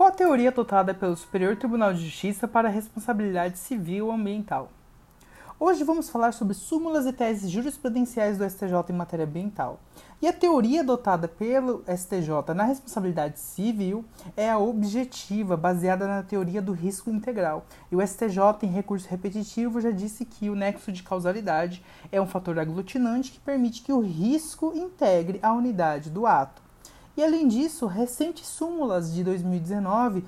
Qual a teoria adotada pelo Superior Tribunal de Justiça para a responsabilidade civil ambiental? Hoje vamos falar sobre súmulas e teses jurisprudenciais do STJ em matéria ambiental. E a teoria adotada pelo STJ na responsabilidade civil é a objetiva, baseada na teoria do risco integral. E o STJ, em recurso repetitivo, já disse que o nexo de causalidade é um fator aglutinante que permite que o risco integre a unidade do ato. E além disso, recentes súmulas de 2019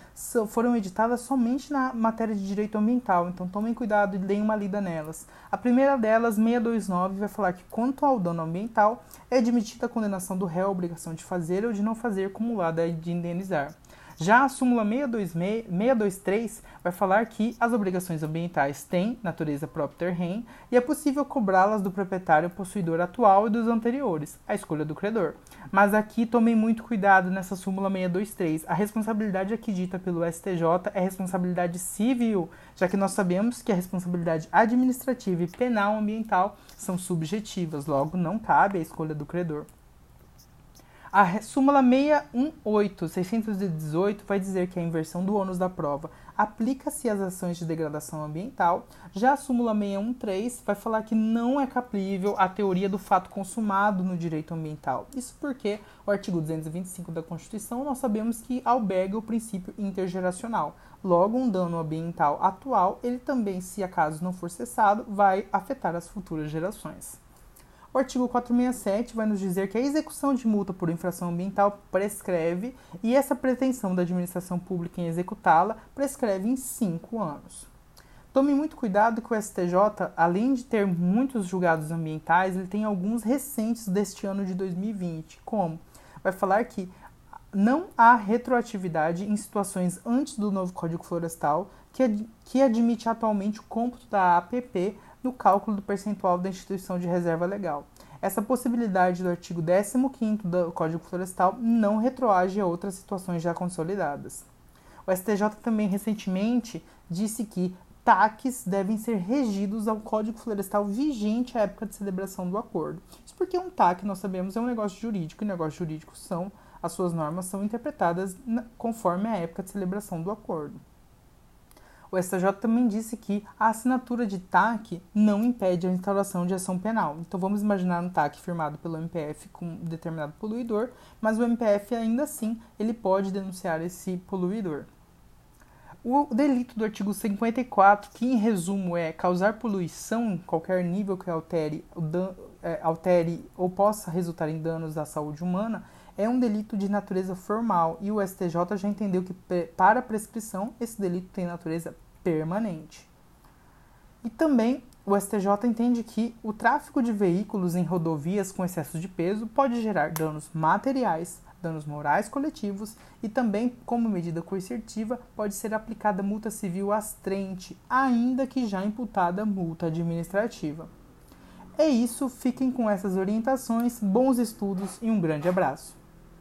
foram editadas somente na matéria de direito ambiental, então tomem cuidado e deem uma lida nelas. A primeira delas, 629, vai falar que quanto ao dano ambiental, é admitida a condenação do réu à obrigação de fazer ou de não fazer acumulada de indenizar. Já a súmula 623 vai falar que as obrigações ambientais têm natureza própria terrem e é possível cobrá-las do proprietário possuidor atual e dos anteriores, a escolha do credor. Mas aqui tomem muito cuidado nessa súmula 623. A responsabilidade aqui dita pelo STJ é responsabilidade civil, já que nós sabemos que a responsabilidade administrativa e penal ambiental são subjetivas, logo não cabe a escolha do credor. A súmula 618, 618 vai dizer que a inversão do ônus da prova aplica-se às ações de degradação ambiental. Já a súmula 613 vai falar que não é capível a teoria do fato consumado no direito ambiental. Isso porque o artigo 225 da Constituição nós sabemos que alberga o princípio intergeracional. Logo, um dano ambiental atual, ele também, se acaso não for cessado, vai afetar as futuras gerações. O artigo 467 vai nos dizer que a execução de multa por infração ambiental prescreve e essa pretensão da administração pública em executá-la prescreve em cinco anos. Tome muito cuidado que o STJ, além de ter muitos julgados ambientais, ele tem alguns recentes deste ano de 2020, como vai falar que não há retroatividade em situações antes do novo Código Florestal, que, ad que admite atualmente o cômputo da APP no cálculo do percentual da instituição de reserva legal. Essa possibilidade do artigo 15 do Código Florestal não retroage a outras situações já consolidadas. O STJ também recentemente disse que TACs devem ser regidos ao Código Florestal vigente à época de celebração do acordo. Isso porque um TAC, nós sabemos, é um negócio jurídico e negócios jurídicos são, as suas normas são interpretadas conforme a época de celebração do acordo. O STJ também disse que a assinatura de TAC não impede a instauração de ação penal. Então vamos imaginar um TAC firmado pelo MPF com um determinado poluidor, mas o MPF ainda assim ele pode denunciar esse poluidor. O delito do artigo 54, que em resumo é causar poluição em qualquer nível que altere, é, altere ou possa resultar em danos à saúde humana, é um delito de natureza formal e o STJ já entendeu que para prescrição esse delito tem natureza permanente. E também o STJ entende que o tráfego de veículos em rodovias com excesso de peso pode gerar danos materiais, danos morais coletivos e também, como medida coercitiva, pode ser aplicada multa civil astrente, ainda que já imputada multa administrativa. É isso, fiquem com essas orientações, bons estudos e um grande abraço.